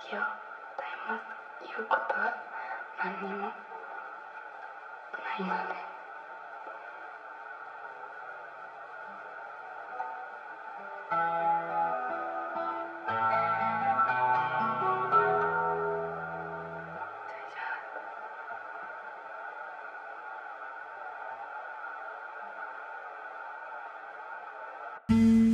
気を与えます。言うことは何にもないので。それじゃあ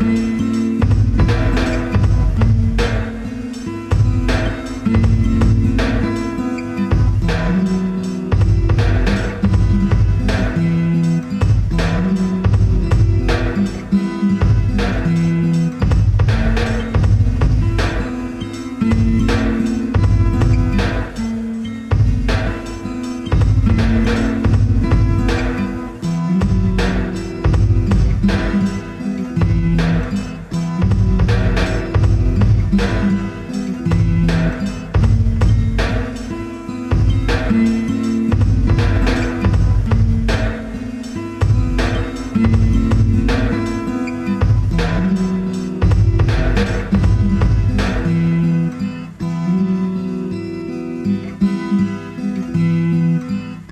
thank mm -hmm. you